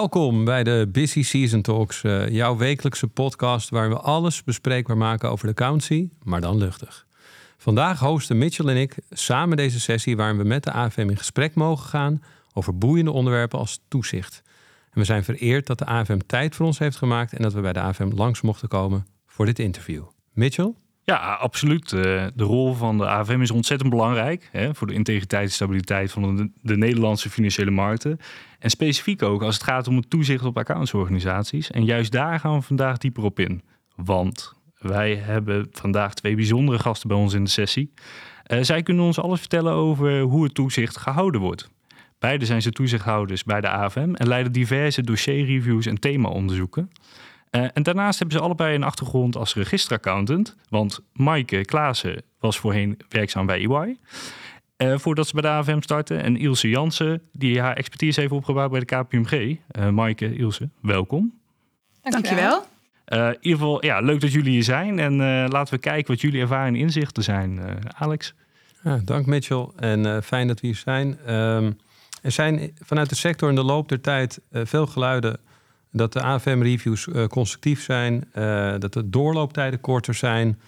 Welkom bij de Busy Season Talks, uh, jouw wekelijkse podcast waar we alles bespreekbaar maken over de accountancy, maar dan luchtig. Vandaag hosten Mitchell en ik samen deze sessie waarin we met de AFM in gesprek mogen gaan over boeiende onderwerpen als toezicht. En we zijn vereerd dat de AFM tijd voor ons heeft gemaakt en dat we bij de AFM langs mochten komen voor dit interview. Mitchell? Ja, absoluut. Eh, de rol van de AFM is ontzettend belangrijk hè, voor de integriteit en stabiliteit van de, de, Nederlandse financiële markten. En specifiek ook als het gaat om het toezicht op accountsorganisaties. En juist daar gaan we vandaag dieper op in. Want wij hebben vandaag twee bijzondere gasten bij ons in de sessie. Uh, zij kunnen ons alles vertellen over hoe het toezicht gehouden wordt. Beide zijn ze toezichthouders bij de AFM en leiden diverse dossierreviews en themaonderzoeken. Uh, en daarnaast hebben ze allebei een achtergrond als registeraccountant. Want Maaike Klaassen was voorheen werkzaam bij EY. Uh, voordat ze bij de AFM starten. En Ilse Jansen, die haar expertise heeft opgebouwd bij de KPMG. Uh, eh, Maaike, Ilse, welkom. Dankjewel. Uh, in ieder geval, ja, leuk dat jullie hier zijn. En laten we kijken wat jullie ervaring en inzichten zijn. Alex? Ja, dank Mitchell en fijn dat we hier zijn. Um, er zijn vanuit de sector in de loop der tijd veel geluiden dat de AFM-reviews uh, constructief zijn, uh, dat de doorlooptijden korter zijn.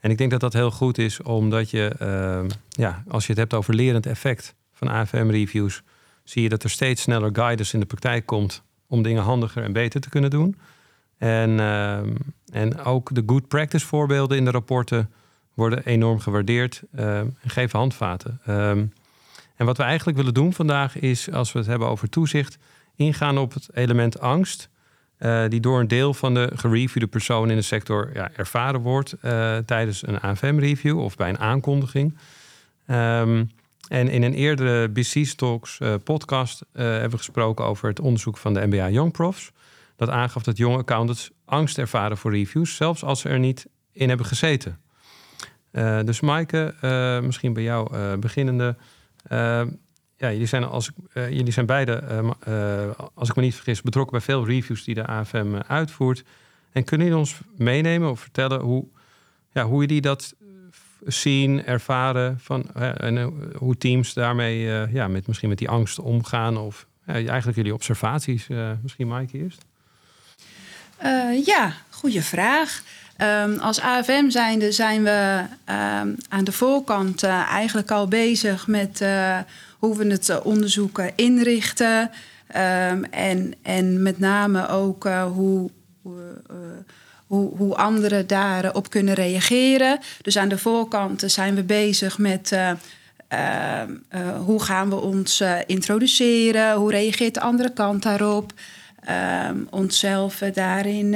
En ik denk dat dat heel goed is, omdat je, uh, ja, als je het hebt over lerend effect van AFM-reviews, zie je dat er steeds sneller guidance in de praktijk komt om dingen handiger en beter te kunnen doen. En, ehm, en ook de good practice voorbeelden in de rapporten worden enorm gewaardeerd ehm, en geven handvaten. en wat we eigenlijk willen doen vandaag is, als we het hebben over toezicht, ingaan op het element angst. Uh, die door een deel van de gereviewde persoon in de sector ja, ervaren wordt uh, tijdens een AFM-review of bij een aankondiging. Um, en in een eerdere BC Talks uh, podcast hebben we gesproken over het onderzoek van de MBA Young Profs. Dat aangaf dat jonge accountants angst ervaren voor reviews, zelfs als ze er niet in hebben gezeten. dus Maaike, misschien bij jou beginnende ja, jullie zijn, als, uh, jullie zijn beide, uh, als ik me niet vergis, betrokken bij veel reviews die de AFM uitvoert. En kunnen jullie ons meenemen of vertellen hoe, ja, hoe jullie dat zien, ervaren van, en hoe teams daarmee, ja, met, misschien met die angst omgaan? Of eigenlijk jullie observaties, misschien Mike eerst? ja, goede vraag. Um, als AFM zijnde zijn we um, aan de voorkant eigenlijk al bezig met hoe we het eh, onderzoeken inrichten. Um, en, en met name ook hoe, hoe, hoe anderen daarop kunnen reageren. Dus aan de voorkant zijn we bezig met hoe gaan we ons introduceren, hoe reageert de andere kant daarop, onszelf daarin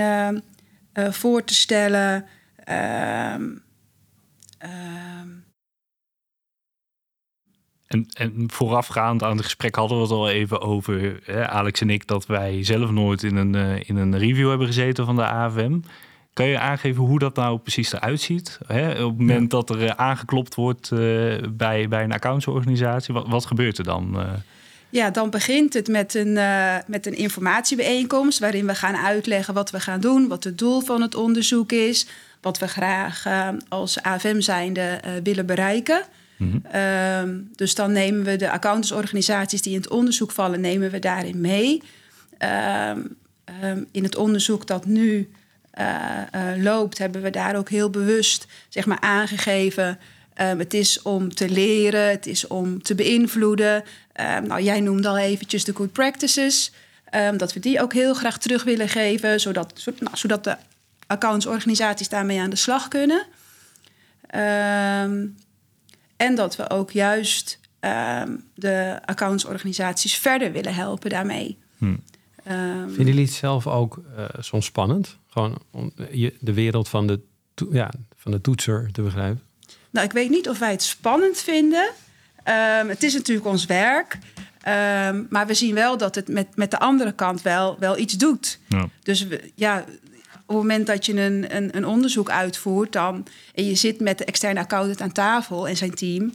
voor te stellen. Um, En, en, voorafgaand aan het gesprek hadden we het al even over, hè, Alex en ik, dat wij zelf nooit in een, uh, in een review hebben gezeten van de AFM. Kan je aangeven hoe dat nou precies eruit ziet? Hè? Op het moment dat er uh, aangeklopt wordt uh, bij, bij een accountsorganisatie, wat, wat gebeurt er dan? Ja, dan begint het met een, met een informatiebijeenkomst waarin we gaan uitleggen wat we gaan doen, wat het doel van het onderzoek is, wat we graag als AFM zijnde willen bereiken. Ehm, dus dan nemen we de accountantsorganisaties die in het onderzoek vallen, nemen we daarin mee. Ehm, ehm, in het onderzoek dat nu loopt, hebben we daar ook heel bewust zeg maar, aangegeven. het is om te leren, het is om te beïnvloeden. Nou, jij noemde al eventjes de good practices. dat we die ook heel graag terug willen geven, zodat, nou, zodat de accountantsorganisaties daarmee aan de slag kunnen. En dat we ook juist um, de accountsorganisaties verder willen helpen daarmee. Hmm. Um, Vinden jullie het zelf ook uh, soms spannend? Gewoon om je, de wereld van de, ja, van de toetser te begrijpen? Nou, ik weet niet of wij het spannend vinden. Um, het is natuurlijk ons werk. Um, maar we zien wel dat het met, met de andere kant wel, wel iets doet. Ja. Dus we, ja, op het moment dat je een, een, een, onderzoek uitvoert dan, en je zit met de externe accountant aan tafel en zijn team,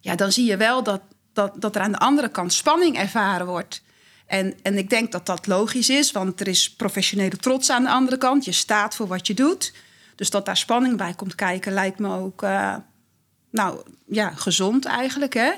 ja, dan zie je wel dat, dat, dat er aan de andere kant spanning ervaren wordt. En, en ik denk dat dat logisch is, want er is professionele trots aan de andere kant. Je staat voor wat je doet. Dus dat daar spanning bij komt kijken, lijkt me ook uh, nou, ja, gezond eigenlijk. Hè?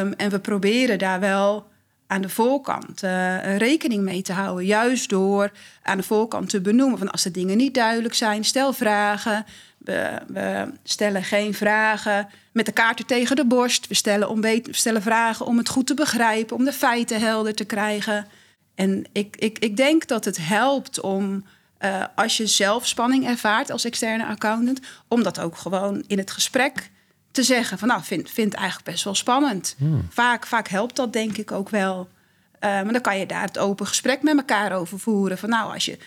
Um, en we proberen daar wel aan de voorkant uh, rekening mee te houden. Juist door aan de voorkant te benoemen van als er dingen niet duidelijk zijn, stel vragen. We, we stellen geen vragen met de kaarten tegen de borst. We stellen, om we stellen vragen om het goed te begrijpen, om de feiten helder te krijgen. En ik, ik, ik denk dat het helpt om, uh, als je zelf spanning ervaart als externe accountant, om dat ook gewoon in het gesprek te zeggen van nou, vind, vind het eigenlijk best wel spannend. Hmm. Vaak, vaak helpt dat denk ik ook wel. Uh, maar dan kan je daar het open gesprek met elkaar over voeren. Van nou, als je,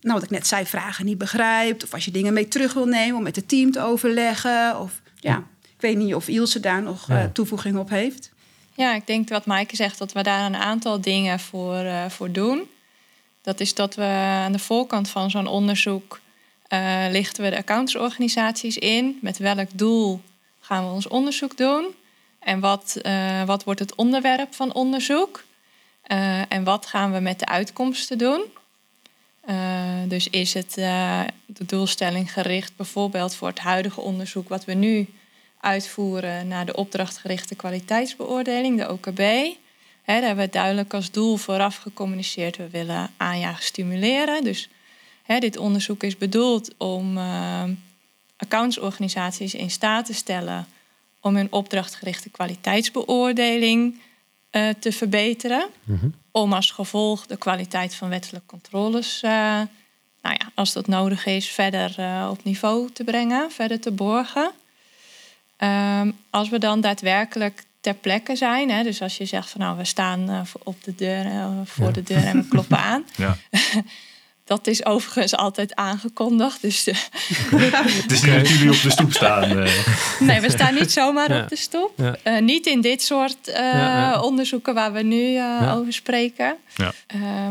nou wat ik net zei, vragen niet begrijpt. Of als je dingen mee terug wil nemen om met het team te overleggen. Of ja, ik weet niet of Ilse daar nog uh, toevoeging op heeft. Ja, ik denk wat Maaike zegt, dat we daar een aantal dingen voor, uh, voor doen. Dat is dat we aan de voorkant van zo'n onderzoek lichten we de accountantsorganisaties in. Met welk doel gaan we ons onderzoek doen? En wat, uh, wat wordt het onderwerp van onderzoek? Uh, en wat gaan we met de uitkomsten doen? Dus is het de doelstelling gericht bijvoorbeeld voor het huidige onderzoek wat we nu uitvoeren naar de opdrachtgerichte kwaliteitsbeoordeling, de OKB. He, daar hebben we duidelijk als doel vooraf gecommuniceerd. We willen aanjagen stimuleren. Dus he, dit onderzoek is bedoeld om accountsorganisaties in staat te stellen om hun opdrachtgerichte kwaliteitsbeoordeling uh, te verbeteren. Mm -hmm. Om als gevolg de kwaliteit van wettelijke controles, uh, nou ja, als dat nodig is, verder op niveau te brengen, verder te borgen. Um, als we dan daadwerkelijk ter plekke zijn, hè, dus als je zegt van nou we staan op de deur, voor ja. de deur en we kloppen aan. Ja. Dat is overigens altijd aangekondigd. Dus uh, het is niet dat jullie op de stoep staan. Uh. Nee, we staan niet zomaar ja. op de stoep. Ja. Uh, niet in dit soort ja, onderzoeken waar we nu over spreken.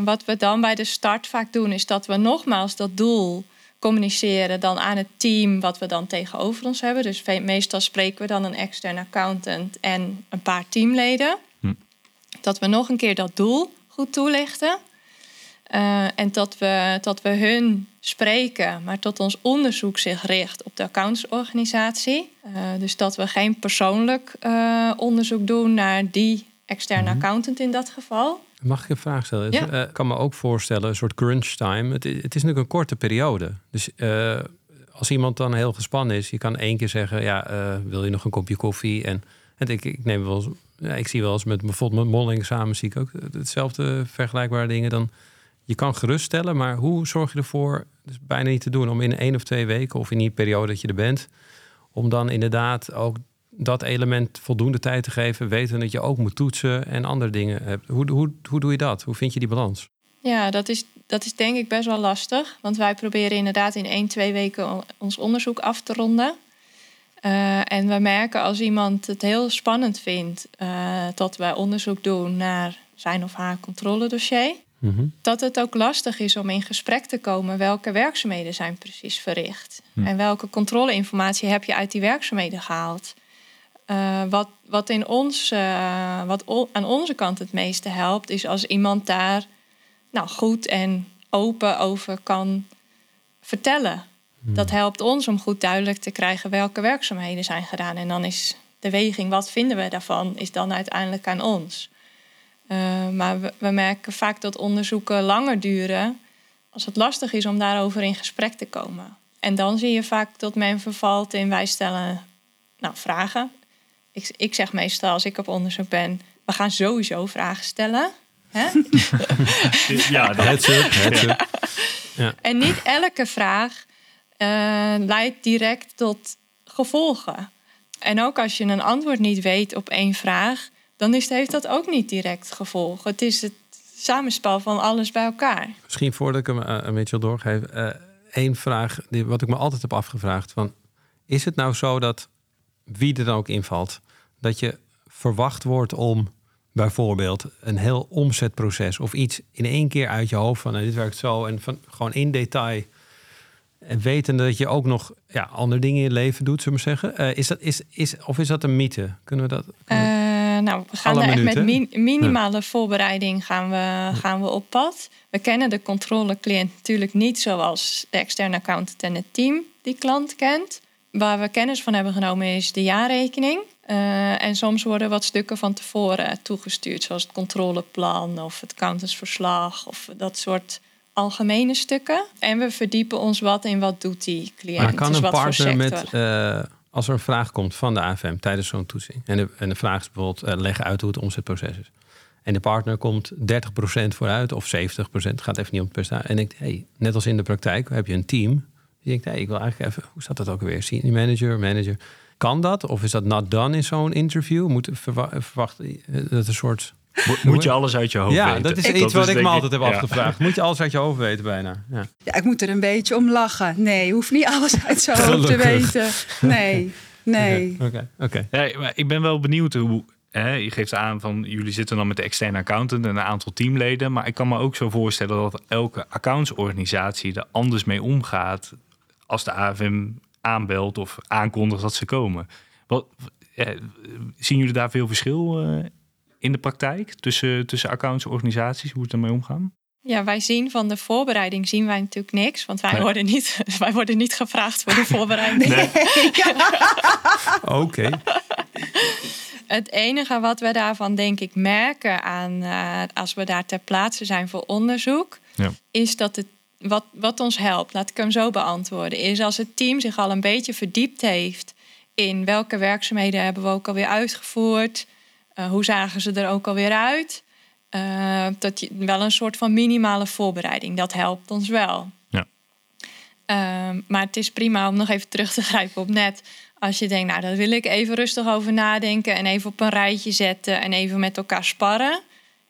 wat we dan bij de start vaak doen, is dat we nogmaals dat doel communiceren dan aan het team wat we dan tegenover ons hebben. Dus meestal spreken we dan een externe accountant en een paar teamleden. Hm. Dat we nog een keer dat doel goed toelichten. Uh, en dat we, dat we hun spreken, maar tot ons onderzoek zich richt op de accountantsorganisatie. Uh, dus dat we geen persoonlijk uh, onderzoek doen naar die externe -hmm. accountant in dat geval. Mag ik een vraag stellen? Ja. Ik kan me ook voorstellen, een soort crunch time. Het, het is natuurlijk een korte periode. Dus als iemand dan heel gespannen is, je kan één keer zeggen: Ja, wil je nog een kopje koffie? En, en ik, ik neem wel eens, ja, ik zie wel eens met bijvoorbeeld met Molling samen, zie ik ook hetzelfde vergelijkbare dingen. Dan je kan geruststellen, maar hoe zorg je ervoor, dus bijna niet te doen, om in één of twee weken of in die periode dat je er bent, om dan inderdaad ook dat element voldoende tijd te geven, weten dat je ook moet toetsen en andere dingen hebt. Hoe, hoe, hoe doe je dat? Hoe vind je die balans? Ja, dat is, dat is denk ik best wel lastig. Want wij proberen inderdaad in één, twee weken ons onderzoek af te ronden. Uh, en we merken als iemand het heel spannend vindt uh, dat wij onderzoek doen naar zijn of haar controledossier. Mhm. Dat het ook lastig is om in gesprek te komen welke werkzaamheden zijn precies verricht. Mhm. En welke controleinformatie heb je uit die werkzaamheden gehaald. Uh, wat, wat, in ons, uh, wat aan onze kant het meeste helpt, is als iemand daar nou, goed en open over kan vertellen. Mhm. Dat helpt ons om goed duidelijk te krijgen welke werkzaamheden zijn gedaan. En dan is de weging, wat vinden we daarvan, is dan uiteindelijk aan ons. Uh, maar we, we, merken vaak dat onderzoeken langer duren als het lastig is om daarover in gesprek te komen. En dan zie je vaak dat men vervalt in wij stellen nou, vragen. Ik, ik zeg meestal als ik op onderzoek ben, we gaan sowieso vragen stellen. Hè? ja, dat is Ja. En niet elke vraag uh, leidt direct tot gevolgen. En ook als je een antwoord niet weet op één vraag, dan is, heeft dat ook niet direct gevolg. Het is het samenspel van alles bij elkaar. Misschien voordat ik hem uh, een beetje doorgeef, uh, één vraag die, wat ik me altijd heb afgevraagd: van, is het nou zo dat wie er dan ook invalt, dat je verwacht wordt om bijvoorbeeld een heel omzetproces of iets in één keer uit je hoofd van nou, dit werkt zo en van gewoon in detail en weten dat je ook nog ja, andere dingen in je leven doet, zullen we zeggen. Uh, is dat, is, is, of is dat een mythe? Kunnen we dat? Kunnen. Uh, nou, we gaan daar echt met minimale voorbereiding gaan we, gaan we op pad. We kennen de controlecliënt natuurlijk niet zoals de externe accountant en het team die klant kent. Waar we kennis van hebben genomen is de jaarrekening. Eh, en soms worden wat stukken van tevoren toegestuurd, zoals het controleplan of het accountantsverslag of dat soort algemene stukken. En we verdiepen ons wat in wat doet die cliënt. Maar kan dus een partner met, eh, als er een vraag komt van de AFM tijdens zo'n toetsing, en de, en de vraag is bijvoorbeeld, eh, leg uit hoe het omzetproces is. En de partner komt 30% vooruit of 70%, gaat even niet om het percentage. En denkt, hey, net als in de praktijk heb je een team. Die denkt, hey, ik wil eigenlijk even, hoe staat dat ook weer? Senior manager, manager. Kan dat? Of is dat not done in zo'n interview? Moet verwa- verwachten eh, dat een soort. Mo- Moet je alles uit je hoofd ja, weten? dat is iets wat ik me altijd heb ja. afgevraagd. Moet je alles uit je hoofd weten bijna? Ja. Ja, ik moet er een beetje om lachen. Nee, je hoeft niet alles uit zijn hoofd te weten. Nee, nee. Oké, oké. Ja, maar ik ben wel benieuwd hoe. Hè, je geeft aan van jullie zitten dan met de externe accountant en een aantal teamleden. Maar ik kan me ook zo voorstellen dat elke accountsorganisatie er anders mee omgaat als de AFM aanbelt of aankondigt dat ze komen. Wat, eh, zien jullie daar veel verschil eh, in de praktijk tussen, tussen accountsorganisaties, hoe het ermee omgaan? Ja, wij zien van de voorbereiding zien wij natuurlijk niks. Want wij, Nee. worden, niet, wij worden niet gevraagd voor de voorbereiding. Oké. Het enige wat we daarvan denk ik merken aan eh, als we daar ter plaatse zijn voor onderzoek, Ja. is dat het wat, wat ons helpt, laat ik hem zo beantwoorden, is als het team zich al een beetje verdiept heeft in welke werkzaamheden hebben we ook alweer uitgevoerd, eh, hoe zagen ze er ook alweer uit, eh, dat je wel een soort van minimale voorbereiding, dat helpt ons wel. Ja. Ehm, maar het is prima om nog even terug te grijpen op net. Als je denkt, nou, daar wil ik even rustig over nadenken en even op een rijtje zetten en even met elkaar sparren.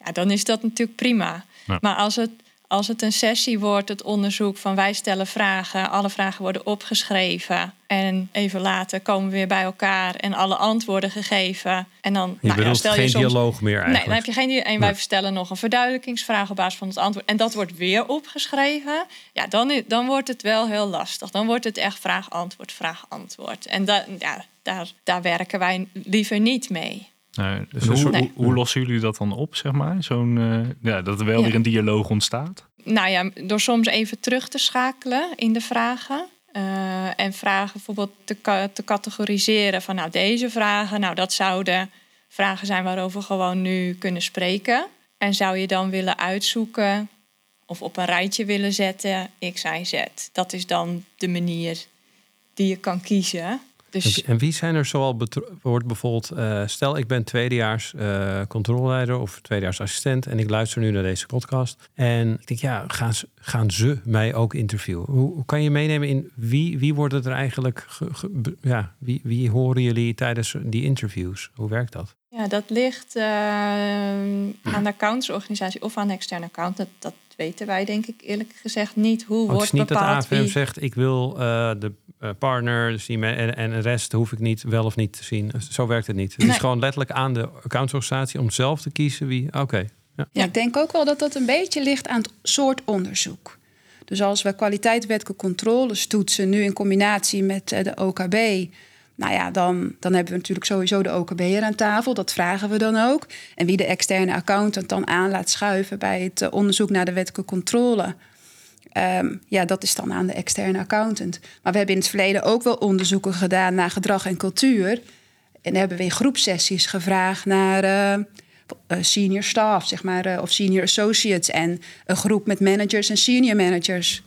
Ja, dan is dat natuurlijk prima. Ja. Maar als het, als het een sessie wordt, het onderzoek van wij stellen vragen, alle vragen worden opgeschreven en even later komen we weer bij elkaar en alle antwoorden gegeven. En dan Je nou, ja, stel je geen soms, dialoog meer eigenlijk. Nee, dan heb je geen. En wij Nee. stellen nog een verduidelijkingsvraag op basis van het antwoord. En dat wordt weer opgeschreven. Ja, dan, dan wordt het wel heel lastig. Dan wordt het echt vraag-antwoord, vraag-antwoord. En da, ja, daar, daar werken wij liever niet mee. Dus hoe, soort- hoe, hoe lossen jullie dat dan op, zeg maar? Zo'n, eh, ja, dat er wel Ja. weer een dialoog ontstaat? Nou ja, door soms even terug te schakelen in de vragen. Eh, en vragen bijvoorbeeld te, te categoriseren van nou deze vragen, nou dat zouden vragen zijn waarover we gewoon nu kunnen spreken. En zou je dan willen uitzoeken of op een rijtje willen zetten, X, Y, Z. Dat is dan de manier die je kan kiezen. Dus En wie zijn er zoal wordt bijvoorbeeld, eh, stel ik ben tweedejaars eh controleleider of tweedejaars assistent en ik luister nu naar deze podcast. En ik denk, ja, gaan ze, mij ook interviewen? Hoe, kan je meenemen in wie, wie wordt het er eigenlijk, ja, wie, wie horen jullie tijdens die interviews? Hoe werkt dat? Ja, dat ligt eh, aan de accountsorganisatie of aan de externe account. Dat, dat weten wij denk ik eerlijk gezegd niet. Hoe Want het wordt is niet dat wie... zegt, ik wil eh, de eh, partner dus die me- en, en de rest hoef ik niet wel of niet te zien. Zo werkt het niet. Het is gewoon letterlijk aan de accountsorganisatie om zelf te kiezen wie, oké. ja. Ja, ik denk ook wel dat dat een beetje ligt aan het soort onderzoek. Dus als we kwaliteitswettelijke controles toetsen, nu in combinatie met eh, de OKB, nou ja, dan, dan hebben we natuurlijk sowieso de OKB'er aan tafel. Dat vragen we dan ook. En wie de externe accountant dan aan laat schuiven bij het eh, onderzoek naar de wettelijke controle. ehm, ja, dat is dan aan de externe accountant. Maar we hebben in het verleden ook wel onderzoeken gedaan naar gedrag en cultuur. En hebben we in groepsessies gevraagd naar eh, eh, senior staff, zeg maar, of senior associates. En een groep met managers en senior managers.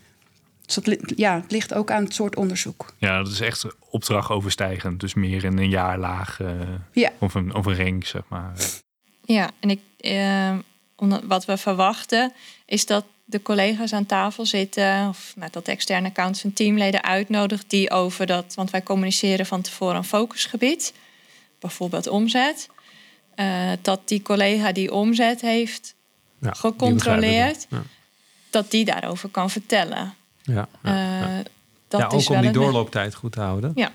Dus dat, li- ja, het ligt ook aan het soort onderzoek. Ja, dat is echt opdracht overstijgend. Dus meer in een jaarlaag eh, Ja. of, een, of een rank, zeg maar. Ja, en ik, eh, wat we verwachten is dat de collega's aan tafel zitten... of nou, dat de externe accountants hun teamleden uitnodigt... die over dat, want wij communiceren van tevoren een focusgebied... bijvoorbeeld omzet... eh, dat die collega die omzet heeft Ja, gecontroleerd... die dat die daarover kan vertellen. Ja, ja, ja. Eh, dat ja, is ook om wel die doorlooptijd goed te houden. Ja.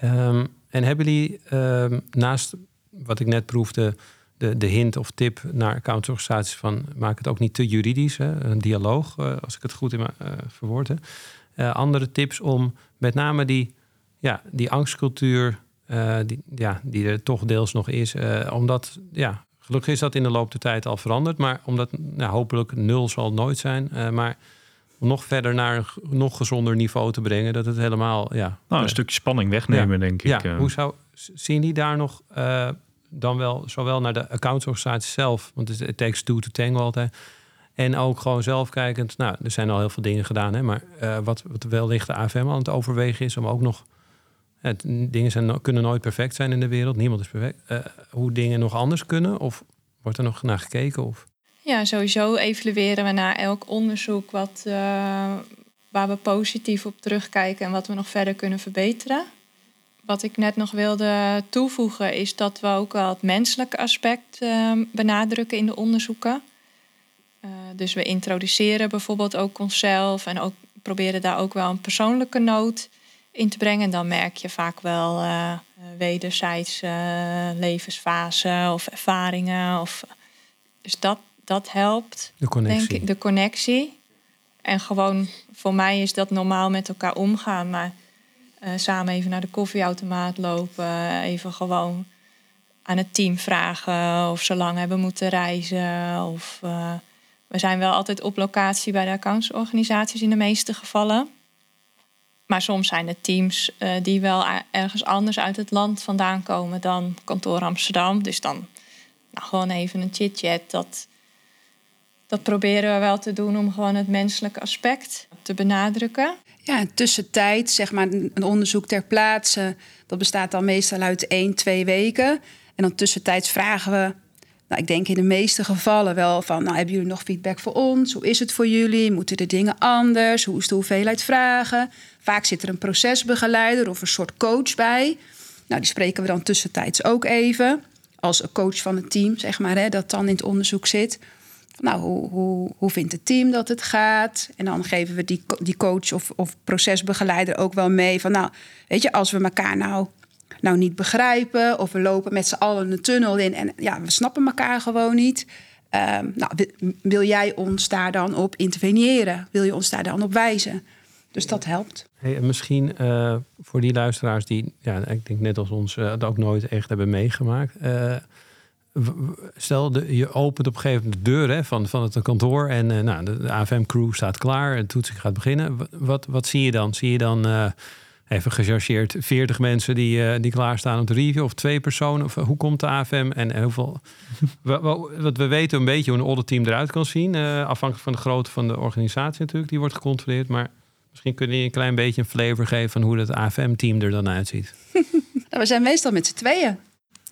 Ehm, en hebben jullie ehm, naast wat ik net proefde, de, de hint of tip naar accountsorganisaties van maak het ook niet te juridisch, hè? een dialoog, eh, als ik het goed in mijn eh, verwoord heb. Eh, andere tips om met name die, ja, die angstcultuur, die, ja, die er toch deels nog is, omdat, ja, gelukkig is dat in de loop der tijd al veranderd, maar omdat, nou, hopelijk nul zal het nooit zijn, maar nog verder naar een nog gezonder niveau te brengen, dat het helemaal, ja, Nou, een eh, stukje spanning wegnemen, denk ik. ja, eh. hoe zou, zien die daar nog uh, dan wel zowel naar de accountsorganisatie zelf, want het takes two to tango altijd. En ook gewoon zelfkijkend. Nou, er zijn al heel veel dingen gedaan, hè, maar uh, wat, wat wellicht de AFM aan het overwegen is om ook nog. Het, dingen zijn, kunnen nooit perfect zijn in de wereld. Niemand is perfect. Uh, hoe dingen nog anders kunnen? Of wordt er nog naar gekeken? Of? Ja, sowieso evalueren we naar elk onderzoek wat, uh, waar we positief op terugkijken en wat we nog verder kunnen verbeteren. Wat ik net nog wilde toevoegen is dat we ook wel het menselijke aspect uh, benadrukken in de onderzoeken. Uh, dus we introduceren bijvoorbeeld ook onszelf en ook proberen daar ook wel een persoonlijke noot in te brengen. En dan merk je vaak wel uh, wederzijds levensfase of ervaringen. Of, dus dat, dat helpt. De connectie. Denk ik, de connectie. En gewoon, voor mij is dat normaal met elkaar omgaan. Maar uh, samen even naar de koffieautomaat lopen. Even gewoon aan het team vragen of ze lang hebben moeten reizen. Of, uh, we zijn wel altijd op locatie bij de accountsorganisaties in de meeste gevallen. Maar soms zijn er teams uh, die wel ergens anders uit het land vandaan komen dan kantoor Amsterdam. Dus dan nou, gewoon even een chit-chat. Dat, dat proberen we wel te doen om gewoon het menselijke aspect te benadrukken. Ja, tussentijd, zeg maar een onderzoek ter plaatse, dat bestaat dan meestal uit één, twee weken. En dan tussentijds vragen we, nou, ik denk in de meeste gevallen wel van, nou, hebben jullie nog feedback voor ons? Hoe is het voor jullie? Moeten de dingen anders? Hoe is de hoeveelheid vragen? Vaak zit er een procesbegeleider of een soort coach bij. Nou, die spreken we dan tussentijds ook even. Als een coach van het team, zeg maar, hè, dat dan in het onderzoek zit. Nou, hoe, hoe, hoe vindt het team dat het gaat? En dan geven we die, die coach of, of procesbegeleider ook wel mee van, nou, weet je, als we elkaar nou, nou niet begrijpen of we lopen met z'n allen een tunnel in en ja, we snappen elkaar gewoon niet. Um, nou, wil jij ons daar dan op interveneren? Wil je ons daar dan op wijzen? Dus dat helpt. Hey, misschien uh, voor die luisteraars die, ja, ik denk net als ons, het ook nooit echt hebben meegemaakt. Uh, stel, de, je opent op een gegeven moment de deur hè, van, van het kantoor en uh, nou, de, de AFM-crew staat klaar, en toetsing gaat beginnen. Wat, wat zie je dan? Zie je dan uh, even gechargeerd 40 mensen die, uh, die klaarstaan om te review of twee personen? Of hoe komt de AFM en, en hoeveel? wat we weten een beetje hoe een auditteam eruit kan zien, afhankelijk van de grootte van de organisatie natuurlijk, die wordt gecontroleerd. Maar misschien kun je een klein beetje een flavor geven van hoe dat AFM-team er dan uitziet. nou, we zijn meestal met z'n tweeën.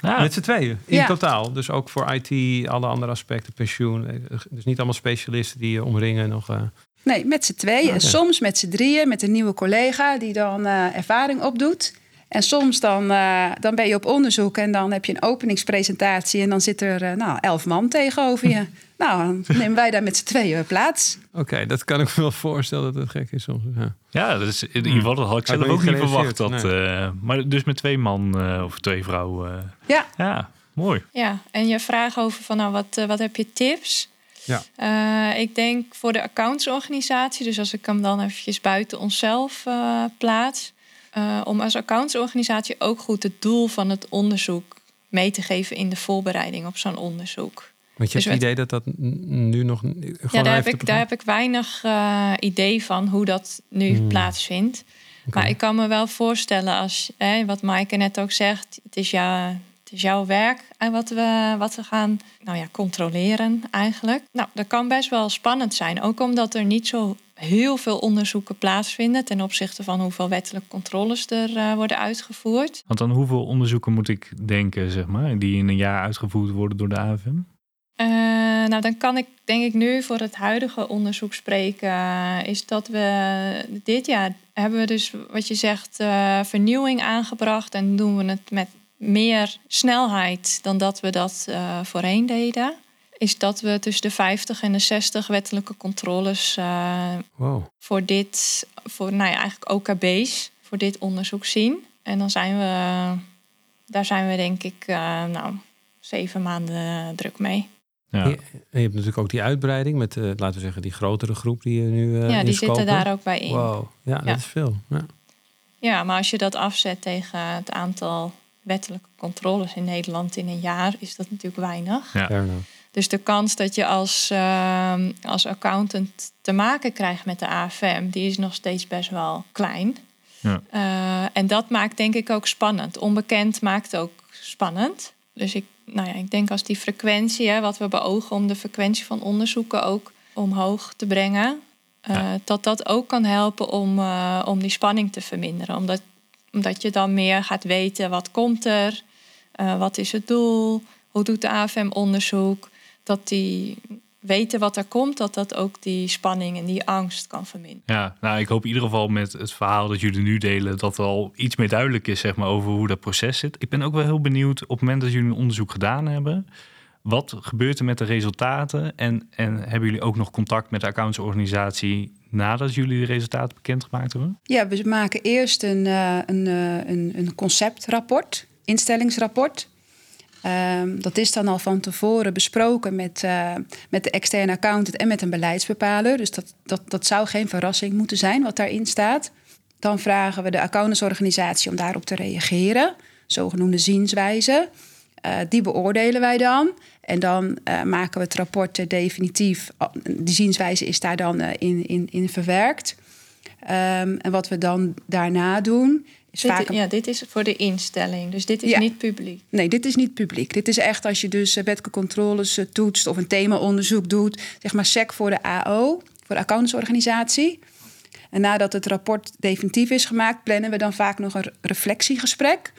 Ja. Met z'n tweeën, in ja. totaal. Dus ook voor IT, alle andere aspecten, pensioen. Dus niet allemaal specialisten die je omringen nog. Uh... Nee, met z'n tweeën. Okay. En soms met z'n drieën, met een nieuwe collega die dan uh, ervaring opdoet. En soms dan, uh, dan ben je op onderzoek en dan heb je een openingspresentatie... en dan zit er nou, elf man tegenover je. nou, dan nemen wij daar met z'n tweeën plaats. Oké, okay, dat kan ik me wel voorstellen dat het gek is soms. Ja, ja dat is in ieder geval dat had ik zelf ook niet verwacht. Dat, nee. uh, maar dus met twee man uh, of twee vrouwen. Uh, ja. ja, mooi. Ja, en je vraag over van nou, wat, wat heb je tips? Ja. ik denk voor de accountsorganisatie, dus als ik hem dan eventjes buiten onszelf plaats... om als accountsorganisatie ook goed het doel van het onderzoek mee te geven in de voorbereiding op zo'n onderzoek. Want je Dus hebt het idee dat dat nu nog. Ja, daar heb, ik, daar heb ik weinig uh, idee van hoe dat nu Hmm. plaatsvindt. Maar ik kan me wel voorstellen als, hè, wat Maaike net ook zegt, het is, jou, het is jouw werk en wat we, wat we gaan nou ja, controleren eigenlijk. Nou, dat kan best wel spannend zijn, ook omdat er niet zo heel veel onderzoeken plaatsvinden ten opzichte van hoeveel wettelijke controles er uh, worden uitgevoerd. Want dan hoeveel onderzoeken moet ik denken, zeg maar, die in een jaar uitgevoerd worden door de AFM? Uh, nou, dan kan ik denk ik nu voor het huidige onderzoek spreken. Uh, is dat we dit jaar hebben we dus wat je zegt uh, vernieuwing aangebracht en doen we het met meer snelheid dan dat we dat voorheen deden. Is dat we tussen de 50 en de 60 wettelijke controles uh, wow. voor dit, voor nou ja, eigenlijk OKB's, voor dit onderzoek zien. En dan zijn we, daar zijn we denk ik, uh, nou, zeven maanden druk mee. Ja. Je, je, hebt natuurlijk ook die uitbreiding met, uh, laten we zeggen, die grotere groep die je nu. Uh, ja, die scopen. zitten daar ook bij in. Wow, ja, Ja. dat is veel. Ja. Ja, maar als je dat afzet tegen het aantal wettelijke controles in Nederland in een jaar, is dat natuurlijk weinig. Ja. Dus de kans dat je als, uh, als accountant te maken krijgt met de AFM, die is nog steeds best wel klein. Ja. Uh, en dat maakt denk ik ook spannend. Onbekend maakt ook spannend. Dus ik, nou ja, ik denk als die frequentie, hè, wat we beogen om de frequentie van onderzoeken ook omhoog te brengen, uh, ja. dat dat ook kan helpen om, uh, om die spanning te verminderen. Omdat, omdat je dan meer gaat weten wat komt er, wat is het doel, hoe doet de AFM onderzoek. Dat die weten wat er komt, dat dat ook die spanning en die angst kan verminderen. Ja, nou, ik hoop in ieder geval met het verhaal dat jullie nu delen, dat er al iets meer duidelijk is zeg maar, over hoe dat proces zit. Ik ben ook wel heel benieuwd op het moment dat jullie een onderzoek gedaan hebben. Wat gebeurt er met de resultaten? En, en hebben jullie ook nog contact met de accountsorganisatie nadat jullie de resultaten bekendgemaakt hebben? Ja, we maken eerst een, uh, een, uh, een, een conceptrapport, instellingsrapport. Um, dat is dan al van tevoren besproken met, uh, met de externe accountant en met een beleidsbepaler. Dus dat, dat, dat zou geen verrassing moeten zijn wat daarin staat. Dan vragen we de accountantsorganisatie om daarop te reageren. Zogenoemde zienswijze. Uh, die beoordelen wij dan. En dan uh, maken we het rapport definitief. Die zienswijze is daar dan in, in, in verwerkt. Um, en wat we dan daarna doen, dit, vaak... Ja, dit is voor de instelling. Dus dit is ja. niet publiek. Nee, dit is niet publiek. Dit is echt als je dus wettelijke controles toetst of een themaonderzoek doet, zeg maar SEC voor de AO, voor de accountantsorganisatie. En nadat het rapport definitief is gemaakt, plannen we dan vaak nog een reflectiegesprek.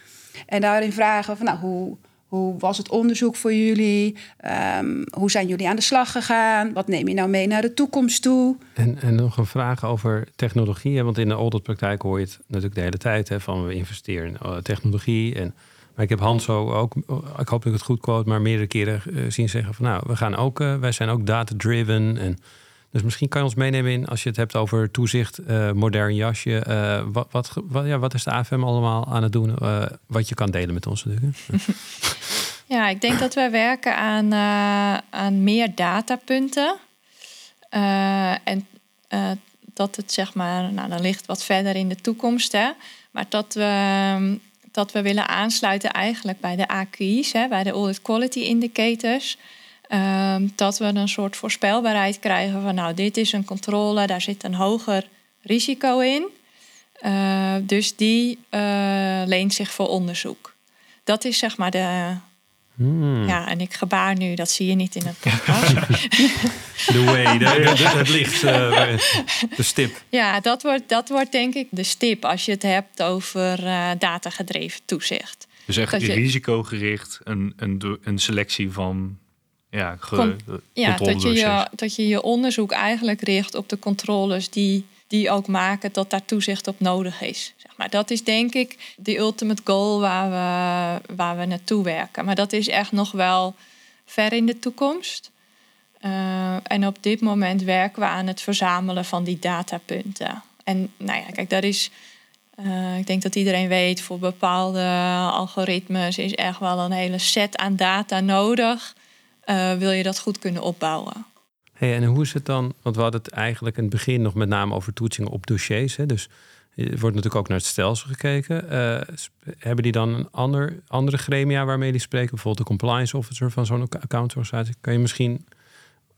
En daarin vragen we van nou, hoe, hoe was het onderzoek voor jullie? Um, hoe zijn jullie aan de slag gegaan? Wat neem je nou mee naar de toekomst toe? En, en nog een vraag over technologie. Want in de auditpraktijk hoor je het natuurlijk de hele tijd hè, van we investeren in uh, technologie. En, maar ik heb Hanso ook, ik hoop dat ik het goed quote, maar meerdere keren uh, zien zeggen van nou, we gaan ook, wij zijn ook data-driven. En dus misschien kan je ons meenemen in, als je het hebt over toezicht, uh, modern jasje. Uh, wat, wat, wat, ja, wat is de AFM allemaal aan het doen? Uh, wat je kan delen met ons natuurlijk. ja, ik denk dat wij werken aan, aan meer datapunten. en dat het zeg maar, nou dan ligt wat verder in de toekomst. Hè, maar dat we, dat we willen aansluiten eigenlijk bij de AQI's, hè, bij de Audit Quality Indicators. Um, dat we een soort voorspelbaarheid krijgen van nou, dit is een controle, daar zit een hoger risico in. Uh, dus die uh, leent zich voor onderzoek. Dat is zeg maar de. Hmm. Ja, en ik gebaar nu, dat zie je niet in het podcast. Way, de, het licht, uh, de stip. Ja, dat wordt, dat wordt denk ik de stip als je het hebt over datagedreven toezicht. Dus echt je, risicogericht, een, een, een selectie van ja, ge, ja dat, je je, dat je je onderzoek eigenlijk richt op de controles die, die ook maken dat daar toezicht op nodig is. Zeg maar dat is denk ik de ultimate goal waar we, waar we naartoe werken. Maar dat is echt nog wel ver in de toekomst. Uh, en op dit moment werken we aan het verzamelen van die datapunten. En nou ja, kijk, dat is. Uh, ik denk dat iedereen weet, voor bepaalde algoritmes is echt wel een hele set aan data nodig uh, wil je dat goed kunnen opbouwen. Hey, en hoe is het dan? Want we hadden het eigenlijk in het begin nog met name over toetsingen op dossiers. Hè? Dus er wordt natuurlijk ook naar het stelsel gekeken. Uh, hebben die dan een ander, andere gremia waarmee die spreken? Bijvoorbeeld de compliance officer van zo'n accountsorganisatie. Kan je misschien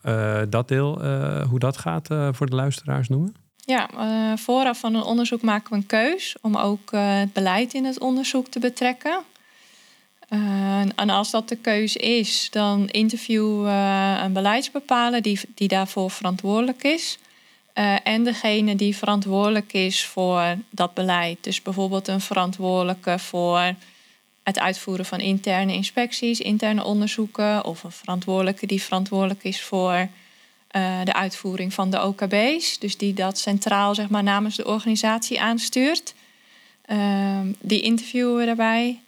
uh, dat deel, hoe dat gaat, voor de luisteraars noemen? Ja, vooraf van een onderzoek maken we een keus om ook het beleid in het onderzoek te betrekken. Uh, en als dat de keuze is, dan interview uh, een beleidsbepaler die, die daarvoor verantwoordelijk is. Uh, en degene die verantwoordelijk is voor dat beleid. Dus bijvoorbeeld een verantwoordelijke voor het uitvoeren van interne inspecties, interne onderzoeken. Of een verantwoordelijke die verantwoordelijk is voor de uitvoering van de OKB's. Dus die dat centraal zeg maar, namens de organisatie aanstuurt. Ehm, die interviewen we daarbij.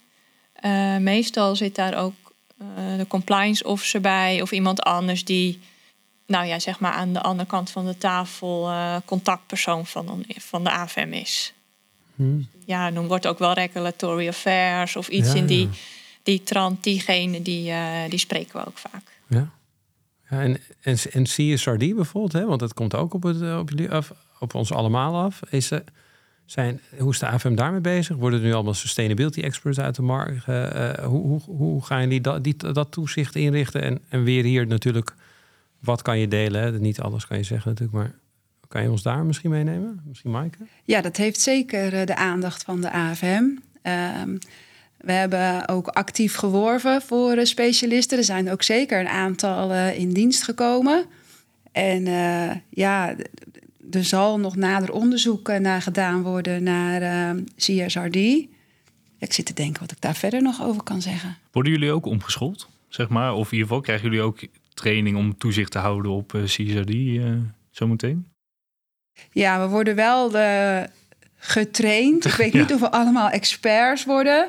Uh, meestal zit daar ook uh, de compliance officer bij of iemand anders die, nou ja, zeg maar aan de andere kant van de tafel uh, contactpersoon van, van de AFM is. Hmm. Ja, dan wordt ook wel regulatory affairs of iets ja, in die, die trant, diegene die, die spreken we ook vaak. Ja. ja en, en, en CSRD bijvoorbeeld, hè? want dat komt ook op, het, op, jullie af, op ons allemaal af. Is, zijn, hoe is de AFM daarmee bezig? Worden er nu allemaal sustainability experts uit de markt? Uh, hoe, hoe, hoe gaan jullie dat, die, dat toezicht inrichten? En, en weer hier natuurlijk, wat kan je delen? Niet alles kan je zeggen natuurlijk, maar Kan je ons daar misschien meenemen? Misschien Maaike? Ja, dat heeft zeker eh, de aandacht van de AFM. Ehm, we hebben ook actief geworven voor specialisten. Er zijn ook zeker een aantal in dienst gekomen. En ja, er zal nog nader onderzoek naar gedaan worden naar ehm, CSRD. Ik zit te denken wat ik daar verder nog over kan zeggen. Worden jullie ook omgeschoold, zeg maar? Of in ieder geval krijgen jullie ook training om toezicht te houden op CSRD zometeen? Ja, we worden wel getraind. Ik weet niet of we allemaal experts worden.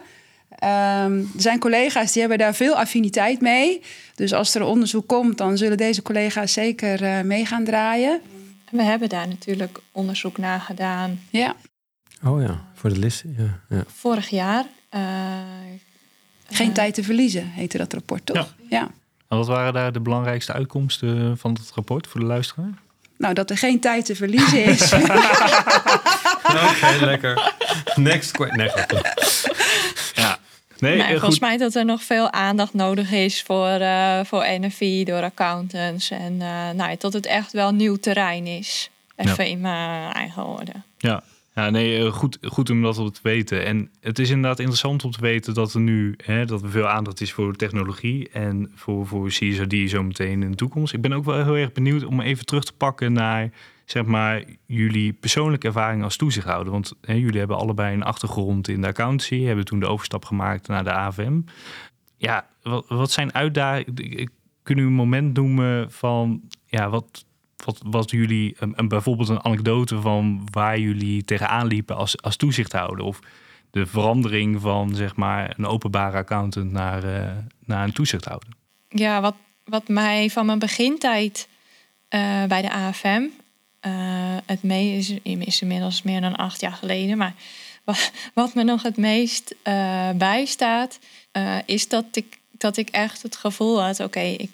Um, er zijn collega's die hebben daar veel affiniteit mee. Dus als er onderzoek komt, dan zullen deze collega's zeker uh, mee gaan draaien. We hebben daar natuurlijk onderzoek naar gedaan. Ja. Oh ja, voor de list. Ja, ja. Vorig jaar. Uh, Geen uh, tijd te verliezen, heette dat rapport toch? Ja. ja. En wat waren daar de belangrijkste uitkomsten van het rapport voor de luisteraar? Nou, dat er geen tijd te verliezen is. Oké, okay, lekker. Next question. Nee. Nee, nee, volgens mij dat er nog veel aandacht nodig is voor, uh, voor NFI door accountants. En uh, nou, tot het echt wel nieuw terrein is. Even ja. in mijn eigen woorden. Ja, ja nee, goed, goed om dat te weten. En het is inderdaad interessant om te weten dat er nu hè, dat er veel aandacht is voor technologie en voor, voor CSRD zo meteen in de toekomst. Ik ben ook wel heel erg benieuwd om even terug te pakken naar zeg maar, jullie persoonlijke ervaring als toezichthouder. Want hè, jullie hebben allebei een achtergrond in de accountancy, hebben toen de overstap gemaakt naar de AVM. Ja, wat, wat zijn uitdagingen? Kunnen u een moment noemen van ja, wat, wat, jullie, een, bijvoorbeeld een anekdote van waar jullie tegenaan liepen als, als toezichthouder? Of de verandering van zeg maar een openbare accountant naar, uh, naar een toezichthouder? Ja, wat, wat mij van mijn begintijd uh, bij de AFM het meest is, inmiddels meer dan acht jaar geleden. Maar wat, wat me nog het meest uh, bijstaat, uh, is dat ik, dat ik echt het gevoel had: oké, okay, ik,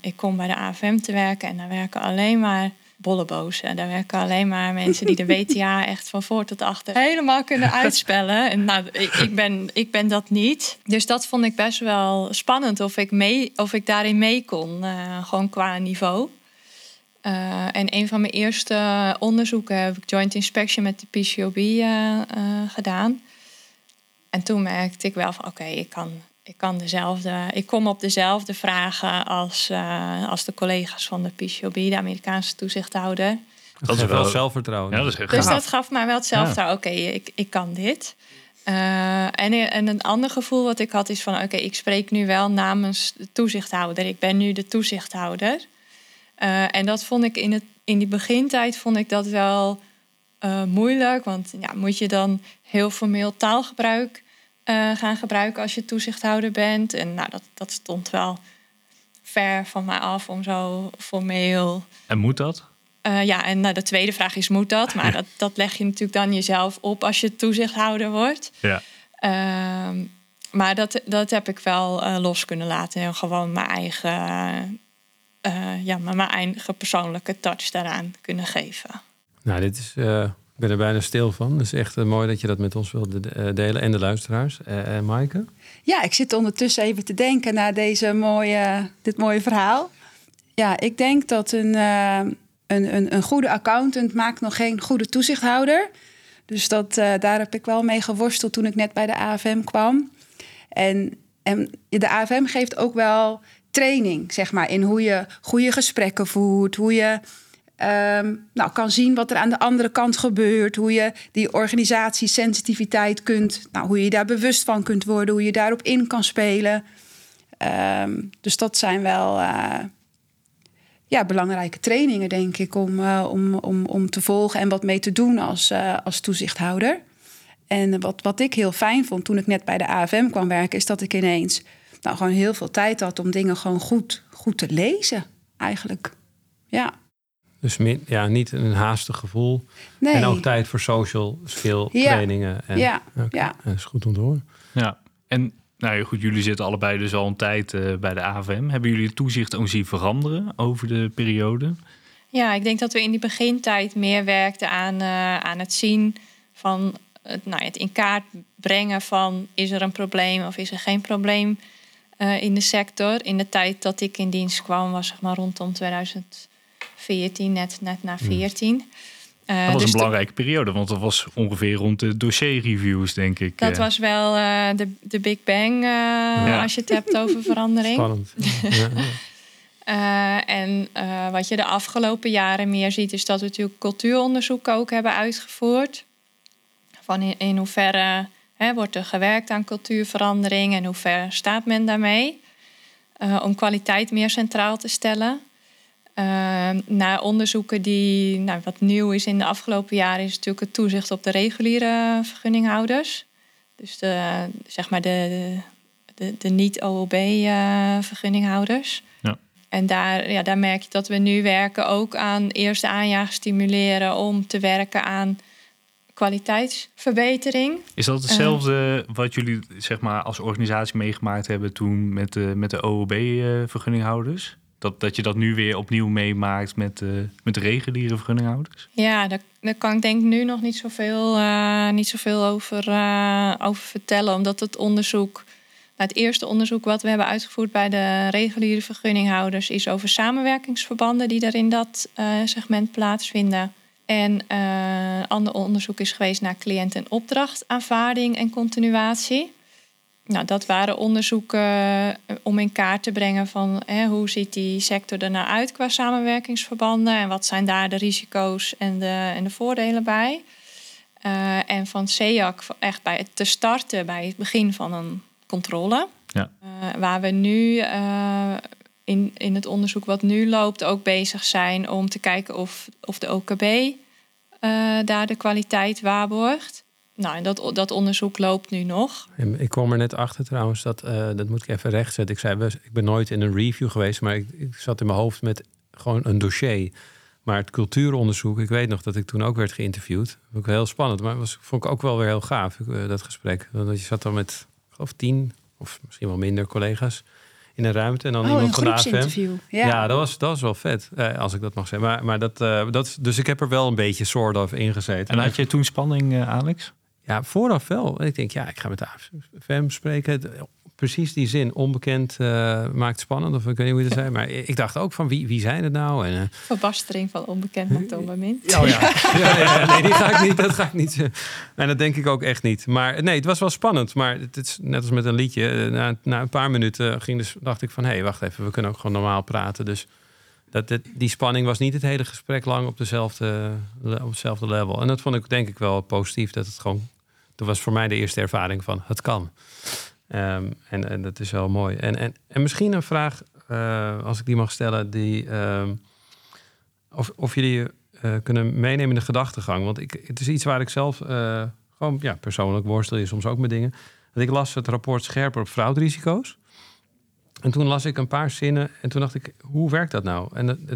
ik kom bij de AFM te werken en daar werken alleen maar bollebozen. Daar werken alleen maar mensen die de WTA echt van voor tot achter helemaal kunnen uitspellen. En nou, ik, ik, ben, ik ben dat niet. Dus dat vond ik best wel spannend of ik, mee, of ik daarin mee kon, gewoon qua niveau. Uh, en een van mijn eerste onderzoeken heb ik joint inspection met de PCOB uh, uh, gedaan. En toen merkte ik wel van oké, okay, ik kan, ik kan dezelfde, ik kom op dezelfde vragen als, als de collega's van de PCOB, de Amerikaanse toezichthouder. Dat is wel zelfvertrouwen. Ja, dat is dus dat gaf mij wel het zelfvertrouwen. Ja. Oké, okay, ik, ik kan dit. en, en een ander gevoel wat ik had is van... oké, ik spreek nu wel namens de toezichthouder. Ik ben nu de toezichthouder. Uh, en dat vond ik in, het, in die begintijd vond ik dat wel uh, moeilijk. Want ja, moet je dan heel formeel taalgebruik uh, gaan gebruiken als je toezichthouder bent? En nou, dat, dat stond wel ver van mij af om zo formeel. En moet dat? ja, en nou, de tweede vraag is: moet dat? Maar dat, dat leg je natuurlijk dan jezelf op als je toezichthouder wordt. Ja. Ehm, maar dat, dat heb ik wel los kunnen laten en gewoon mijn eigen uh, ja, maar mijn eigen persoonlijke touch daaraan kunnen geven. Nou, dit is, uh, ik ben er bijna stil van. Het is echt uh, mooi dat je dat met ons wilde delen en de luisteraars. En Maaike? Ja, ik zit ondertussen even te denken naar deze mooie, dit mooie verhaal. Ja, ik denk dat een, een, een, een goede accountant maakt nog geen goede toezichthouder. Dus dat, daar heb ik wel mee geworsteld toen ik net bij de AFM kwam. En, en de AFM geeft ook wel training, zeg maar, in hoe je goede gesprekken voert, hoe je um, nou, kan zien wat er aan de andere kant gebeurt, hoe je die organisatiesensitiviteit kunt, nou, hoe je daar bewust van kunt worden, hoe je daarop in kan spelen. Um, dus dat zijn wel uh, ja, belangrijke trainingen, denk ik, om, uh, om, om, om te volgen en wat mee te doen als, uh, als toezichthouder. En wat, wat ik heel fijn vond toen ik net bij de AFM kwam werken, is dat ik ineens nou, gewoon heel veel tijd had om dingen gewoon goed, goed te lezen, eigenlijk. Ja. Dus ja, niet een haastig gevoel. Nee. En ook tijd voor social skill ja. trainingen. En, ja. Okay. ja. Dat is goed om te horen. Ja. En nou ja, goed, jullie zitten allebei dus al een tijd uh, bij de AVM. Hebben jullie het toezicht ook zien veranderen over de periode? Ja, ik denk dat we in die begintijd meer werkten aan, uh, aan het zien van het, nou, het in kaart brengen van is er een probleem of is er geen probleem uh, in de sector. In de tijd dat ik in dienst kwam was zeg maar rondom 2010 14, net, net na 14. Uh, dat was een belangrijke periode, want dat was ongeveer rond de dossierreviews, denk ik. Dat was wel uh, de, de Big Bang, uh, ja. als je het hebt over verandering. Spannend. ja. Uh, en uh, wat je de afgelopen jaren meer ziet, is dat we natuurlijk cultuuronderzoek ook hebben uitgevoerd. Van in, in hoeverre wordt er gewerkt aan cultuurverandering en hoe ver staat men daarmee? Uh, om kwaliteit meer centraal te stellen. naar onderzoeken die, nou, wat nieuw is in de afgelopen jaren, is natuurlijk het toezicht op de reguliere vergunninghouders. Dus de, zeg maar de, de, de niet-OLB-vergunninghouders. Ja. En daar, ja, daar merk je dat we nu werken ook aan eerste aanjagen stimuleren om te werken aan kwaliteitsverbetering. Is dat hetzelfde uh, wat jullie zeg maar, als organisatie meegemaakt hebben toen met de, met de OOB-vergunninghouders? Dat, dat je dat nu weer opnieuw meemaakt met, uh, met de reguliere vergunninghouders? Ja, daar, daar kan ik denk nu nog niet zoveel, uh, niet zoveel over, over vertellen. Omdat het onderzoek nou, het eerste onderzoek wat we hebben uitgevoerd bij de reguliere vergunninghouders is over samenwerkingsverbanden die er in dat segment plaatsvinden. En uh, ander onderzoek is geweest naar cliënt- en opdrachtaanvaarding en continuatie. Nou, dat waren onderzoeken eh, om in kaart te brengen van hè, hoe ziet die sector er nou uit qua samenwerkingsverbanden en wat zijn daar de risico's en de, en de voordelen bij. Uh, en van SEAC echt bij het te starten bij het begin van een controle. Ja. Uh, waar we nu uh, in, in het onderzoek wat nu loopt ook bezig zijn om te kijken of, of de OKB uh, daar de kwaliteit waarborgt. Nou, en dat, dat onderzoek loopt nu nog. Ik kwam er net achter trouwens, dat, dat moet ik even rechtzetten. Ik zei, ik ben nooit in een review geweest, maar ik, ik zat in mijn hoofd met gewoon een dossier. Maar het cultuuronderzoek, ik weet nog dat ik toen ook werd geïnterviewd. Vond ik heel spannend, maar was, vond ik ook wel weer heel gaaf, dat gesprek. Want je zat dan met of tien of misschien wel minder collega's in een ruimte. En dan oh, iemand een van de. AFM. Ja. ja, dat, was, dat was wel vet, eh, als ik dat mag zeggen. Maar, maar dat, uh, dat, dus ik heb er wel een beetje soort of ingezeten. En had je toen spanning, uh, Alex? Ja, vooraf wel. Ik denk, ja, ik ga met de AFM spreken. Precies die zin, onbekend uh, maakt spannend. Of ik weet niet hoe je dat zei. Maar ik dacht ook van, wie, wie zijn het nou? En, uh, Verbastering van onbekend maakt onbemind. Oh ja. ja, ja, nee, die ga ik niet, dat ga ik niet. En dat denk ik ook echt niet. Maar nee, het was wel spannend. Maar het is net als met een liedje. Na, na een paar minuten ging dus, dacht ik van... hé, hey, wacht even, we kunnen ook gewoon normaal praten. Dus dat, dat, die spanning was niet het hele gesprek lang op, dezelfde, op hetzelfde level. En dat vond ik denk ik wel positief. Dat het gewoon... Dat was voor mij de eerste ervaring van, het kan. Um, en, en, dat is wel mooi. En, en, en misschien een vraag, uh, als ik die mag stellen, die, um, of, of jullie uh, kunnen meenemen in de gedachtegang. Want ik, het is iets waar ik zelf uh, gewoon ja, persoonlijk worstel je soms ook met dingen. Dat ik las het rapport Scherper op frauderisico's. En toen las ik een paar zinnen en toen dacht ik, hoe werkt dat nou? En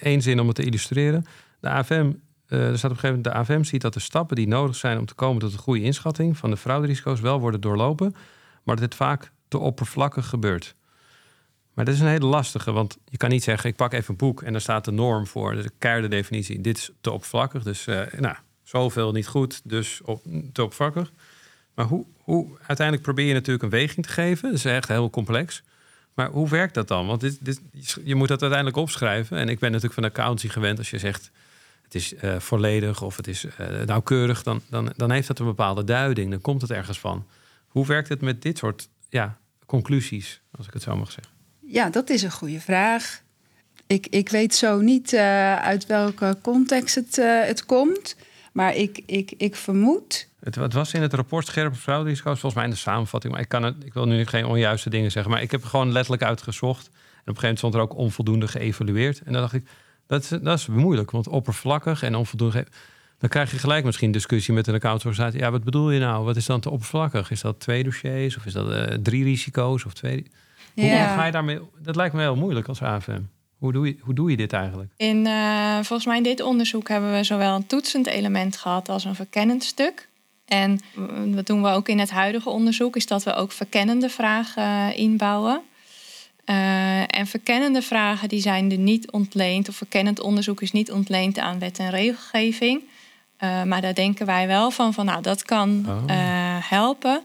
één zin om het te illustreren. De AFM, er staat op een gegeven moment, de AFM ziet dat de stappen die nodig zijn om te komen tot een goede inschatting van de frauderisico's wel worden doorlopen maar dat dit vaak te oppervlakkig gebeurt. Maar dat is een hele lastige, want je kan niet zeggen: ik pak even een boek en daar staat de norm voor, de keiharde definitie. Dit is te oppervlakkig, dus uh, nou, zoveel niet goed, dus te oppervlakkig. Maar hoe, hoe, uiteindelijk probeer je natuurlijk een weging te geven. Dat is echt heel complex. Maar hoe werkt dat dan? Want dit, dit, je moet dat uiteindelijk opschrijven. En ik ben natuurlijk van accountancy gewend. Als je zegt het is uh, volledig of het is uh, nauwkeurig, dan, dan, dan heeft dat een bepaalde duiding. Dan komt het ergens van. Hoe werkt het met dit soort ja, conclusies, als ik het zo mag zeggen? Ja, dat is een goede vraag. Ik, ik weet zo niet uh, uit welke context het, uh, het komt. Maar ik, ik, ik vermoed. Het, het was in het rapport Scherpe frauderisico's, volgens mij in de samenvatting. Maar ik, kan het, ik wil nu geen onjuiste dingen zeggen. Maar ik heb gewoon letterlijk uitgezocht. En op een gegeven moment stond er ook onvoldoende geëvalueerd. En dan dacht ik, dat is, dat is moeilijk. Want oppervlakkig en onvoldoende dan krijg je gelijk misschien discussie met een accountsorganisatie. Ja, wat bedoel je nou? Wat is dan te oppervlakkig? Is dat twee dossiers of is dat uh, drie risico's of twee? Ja. Hoe ga je daarmee? Dat lijkt me heel moeilijk als AFM. Hoe doe je, hoe doe je dit eigenlijk? In, uh, volgens mij in dit onderzoek hebben we zowel een toetsend element gehad als een verkennend stuk. En wat doen we ook in het huidige onderzoek, is dat we ook verkennende vragen inbouwen. Uh, en verkennende vragen die zijn er niet ontleend, of verkennend onderzoek is niet ontleend aan wet en regelgeving. Uh, maar daar denken wij wel van, van nou, dat kan oh. uh, helpen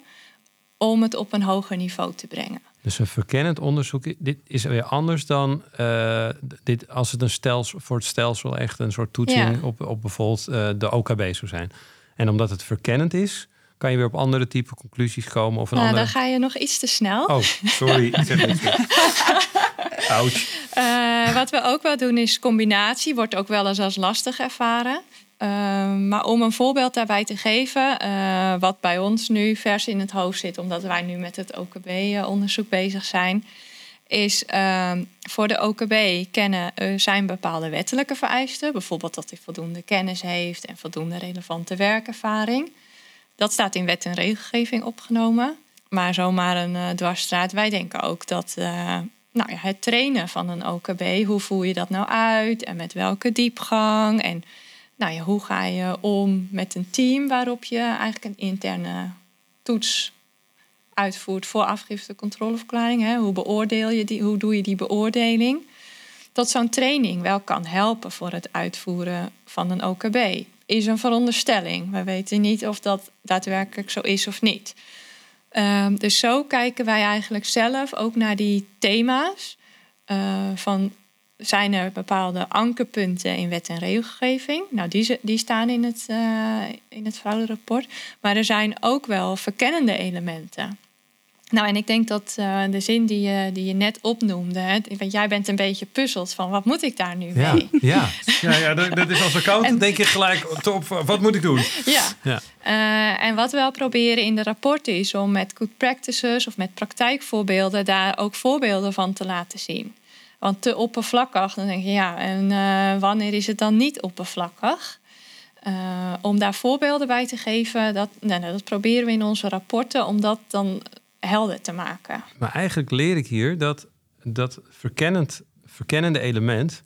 om het op een hoger niveau te brengen. Dus een verkennend onderzoek, dit is weer anders dan uh, dit, als het een stelsel voor het stelsel echt een soort toetsing Ja. op, op bijvoorbeeld uh, de OKB zou zijn. En omdat het verkennend is, kan je weer op andere type conclusies komen of een Nou, andere. dan ga je nog iets te snel. Oh, sorry. Ouch. Uh, wat we ook wel doen is combinatie, wordt ook wel eens als lastig ervaren. Uh, maar om een voorbeeld daarbij te geven, uh, wat bij ons nu vers in het hoofd zit, omdat wij nu met het OKB-onderzoek bezig zijn, is uh, voor de OKB kennen zijn bepaalde wettelijke vereisten, bijvoorbeeld dat hij voldoende kennis heeft en voldoende relevante werkervaring. Dat staat in wet en regelgeving opgenomen. Maar zomaar een uh, dwarsstraat, wij denken ook dat nou ja, het trainen van een OKB, hoe voer je dat nou uit en met welke diepgang en nou ja, hoe ga je om met een team waarop je eigenlijk een interne toets uitvoert voor afgifte controleverklaring. Hè? Hoe beoordeel je die, hoe doe je die beoordeling? Dat zo'n training wel kan helpen voor het uitvoeren van een OKB. Is een veronderstelling. We weten niet of dat daadwerkelijk zo is of niet. Uh, dus zo kijken wij eigenlijk zelf ook naar die thema's. Uh, van zijn er bepaalde ankerpunten in wet en regelgeving? Nou, die, die staan in het, uh, in het frauderapport. Maar er zijn ook wel verkennende elementen. Nou, en ik denk dat uh, de zin die je, die je net opnoemde, hè, want jij bent een beetje puzzeld van wat moet ik daar nu ja, mee? Ja, ja, ja dat, dat is als accountant en, denk je gelijk top, wat moet ik doen? Ja. ja. Uh, en wat we wel proberen in de rapporten is om met good practices of met praktijkvoorbeelden daar ook voorbeelden van te laten zien. Want te oppervlakkig, dan denk je ja, en uh, wanneer is het dan niet oppervlakkig? Uh, om daar voorbeelden bij te geven, dat, nou, dat proberen we in onze rapporten om dat dan helder te maken. Maar eigenlijk leer ik hier dat dat verkennend, verkennende element,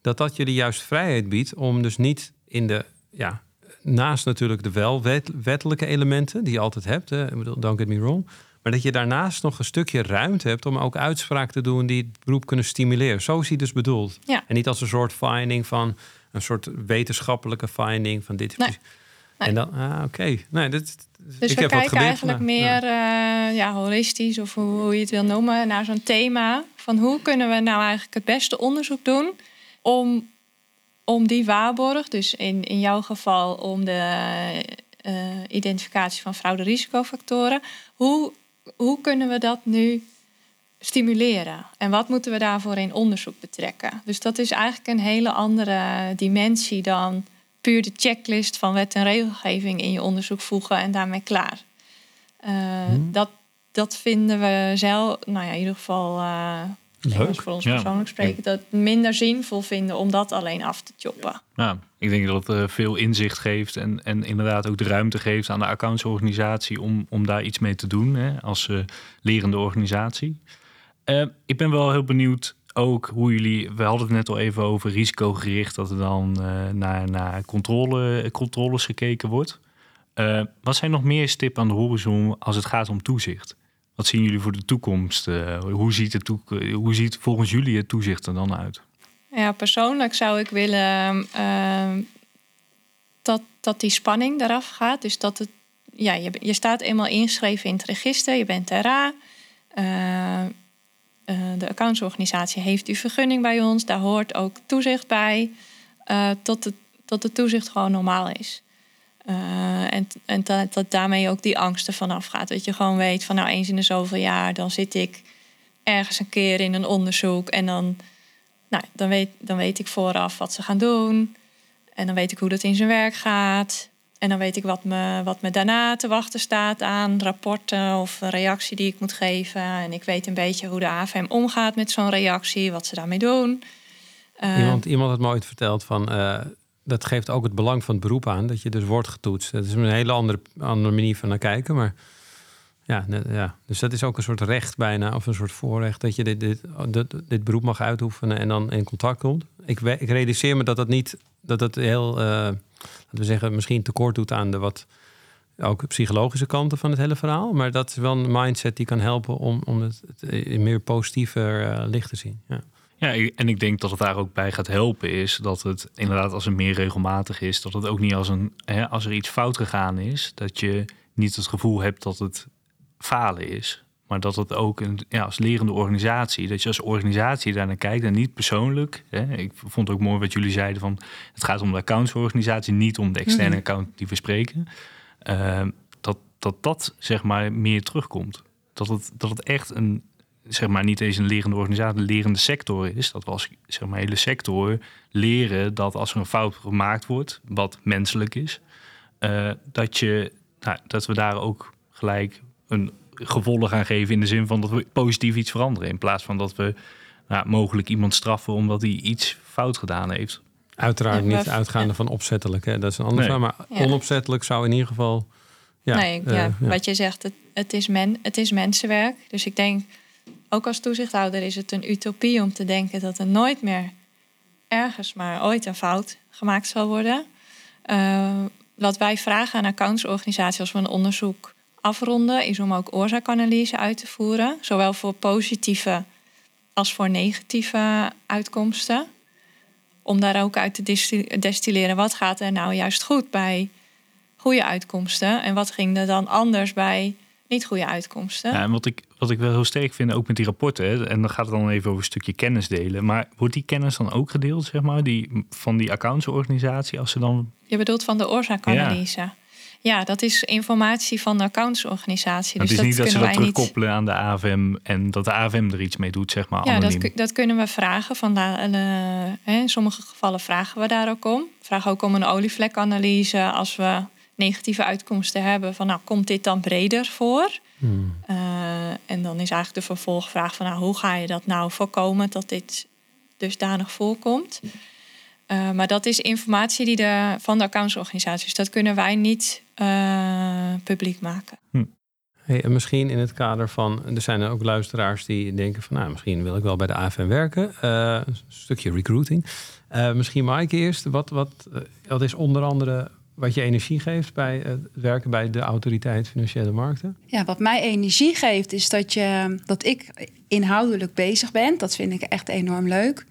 dat dat de juist vrijheid biedt om dus niet in de, ja, naast natuurlijk de wel wet, wettelijke elementen die je altijd hebt, hè, don't get me wrong, maar dat je daarnaast nog een stukje ruimte hebt om ook uitspraak te doen die het beroep kunnen stimuleren. Zo is hij dus bedoeld. Ja. En niet als een soort finding van een soort wetenschappelijke finding van dit. Nee. En dan, ah, oké. Okay. Nee, dit, dus ik we kijken eigenlijk meer. Uh, ja, holistisch of hoe, hoe, je het wil noemen, naar zo'n thema. Van hoe kunnen we nou eigenlijk het beste onderzoek doen om, om die waarborg, dus in, in jouw geval om de uh, identificatie van fraude-risicofactoren, hoe, hoe kunnen we dat nu stimuleren? En wat moeten we daarvoor in onderzoek betrekken? Dus dat is eigenlijk een hele andere dimensie dan puur de checklist van wet en regelgeving in je onderzoek voegen en daarmee klaar. Uh, hmm. dat, dat vinden we zelf, nou ja, in ieder geval uh, Leuk. voor ons Ja. persoonlijk spreken, dat minder zinvol vinden om dat alleen af te choppen. Nou, ik denk dat het uh, veel inzicht geeft en, en inderdaad ook de ruimte geeft aan de accountsorganisatie om, om daar iets mee te doen hè, als uh, lerende organisatie. Uh, ik ben wel heel benieuwd ook hoe jullie, we hadden het net al even over risicogericht, dat er dan uh, naar, naar controle, controles gekeken wordt. Wat zijn nog meer stippen aan de horizon als het gaat om toezicht? Wat zien jullie voor de toekomst? Uh, hoe, ziet het toek hoe ziet volgens jullie het toezicht er dan uit? Ja, persoonlijk zou ik willen ehm, dat, dat die spanning eraf gaat. Dus dat het, ja, je, je staat eenmaal ingeschreven in het register, je bent RA. Uh, de accountsorganisatie heeft die vergunning bij ons, daar hoort ook toezicht bij, tot, het, tot het toezicht gewoon normaal is. Uh, en en dat, dat daarmee ook die angsten vanaf gaat. Dat je gewoon weet van nou eens in de zoveel jaar, dan zit ik ergens een keer in een onderzoek en dan, nou, dan, weet, dan weet ik vooraf wat ze gaan doen. En dan weet ik hoe dat in zijn werk gaat. En dan weet ik wat me, wat me daarna te wachten staat aan rapporten of een reactie die ik moet geven. En ik weet een beetje hoe de AFM omgaat met zo'n reactie, wat ze daarmee doen. Uh, iemand, iemand had me ooit verteld van. Uh, dat geeft ook het belang van het beroep aan, dat je dus wordt getoetst. Dat is een hele andere, andere manier van naar kijken. Maar ja, ja, dus dat is ook een soort recht bijna, of een soort voorrecht, dat je dit, dit, dit, dit beroep mag uitoefenen en dan in contact komt. Ik, realiseer me dat dat niet, dat dat heel. Uh, laten we zeggen, misschien tekort doet aan de wat ook psychologische kanten van het hele verhaal. Maar dat is wel een mindset die kan helpen om, om het, het in meer positiever uh, licht te zien. Ja. Ja, en ik denk dat het daar ook bij gaat helpen is dat het inderdaad als het meer regelmatig is, dat het ook niet als een hè, als er iets fout gegaan is, dat je niet het gevoel hebt dat het falen is, Maar dat het ook een, ja, als lerende organisatie, dat je als organisatie daar naar kijkt en niet persoonlijk. Hè. Ik vond het ook mooi wat jullie zeiden van het gaat om de accountsorganisatie, niet om de externe Mhm. account die we spreken. Eh, dat, dat dat zeg maar meer terugkomt. Dat het, dat het echt een, zeg maar niet eens een lerende organisatie, een lerende sector is. Dat we als zeg maar hele sector leren dat als er een fout gemaakt wordt, wat menselijk is, eh, dat, je, nou, dat we daar ook gelijk een gevolg aan geven in de zin van dat we positief iets veranderen. In plaats van dat we nou, mogelijk iemand straffen omdat hij iets fout gedaan heeft. Uiteraard Ja, niet uitgaande van opzettelijk. Hè? Dat is een ander Nee. verhaal. Maar Ja. onopzettelijk zou in ieder geval... Ja, nee, eh, wat je zegt, het, het, is men, het is mensenwerk. Dus ik denk, ook als toezichthouder is het een utopie om te denken dat er nooit meer ergens maar ooit een fout gemaakt zal worden. Eh, wat wij vragen aan accountsorganisaties als we een onderzoek afronden, is om ook oorzaakanalyse uit te voeren. Zowel voor positieve als voor negatieve uitkomsten. Om daar ook uit te destilleren wat gaat er nou juist goed bij goede uitkomsten. En wat ging er dan anders bij niet goede uitkomsten? Ja, en wat ik, wat ik wel heel sterk vind, ook met die rapporten, en dan gaat het dan even over een stukje kennis delen. Maar wordt die kennis dan ook gedeeld, zeg maar, die, van die accountsorganisatie, als ze dan. Je bedoelt van de oorzaakanalyse. Ja. dat is informatie van de accountsorganisatie. het Dus is niet dat dat ze dat niet. terugkoppelen aan de AVM en dat de AVM er iets mee doet, zeg maar. Ja, dat, dat kunnen we vragen. Van eh, hè, in sommige gevallen vragen we daar ook om. Vragen ook om een olievlekanalyse als we negatieve uitkomsten hebben. Van nou, komt dit dan breder voor? Hmm. Eh, en dan is eigenlijk de vervolgvraag van nou, hoe ga je dat nou voorkomen dat dit dusdanig voorkomt? Eh, maar dat is informatie die de, van de accountsorganisaties. Dat kunnen wij niet eh, publiek maken. Hey, en misschien in het kader van, er zijn er ook luisteraars die denken van, nou, misschien wil ik wel bij de AFM werken. Eh, een stukje recruiting. Eh, misschien Maaike eerst. Wat, wat, wat is onder andere wat je energie geeft bij het werken bij de autoriteit financiële markten? Ja, wat mij energie geeft, is dat, je, dat ik inhoudelijk bezig ben. Dat vind ik echt enorm leuk.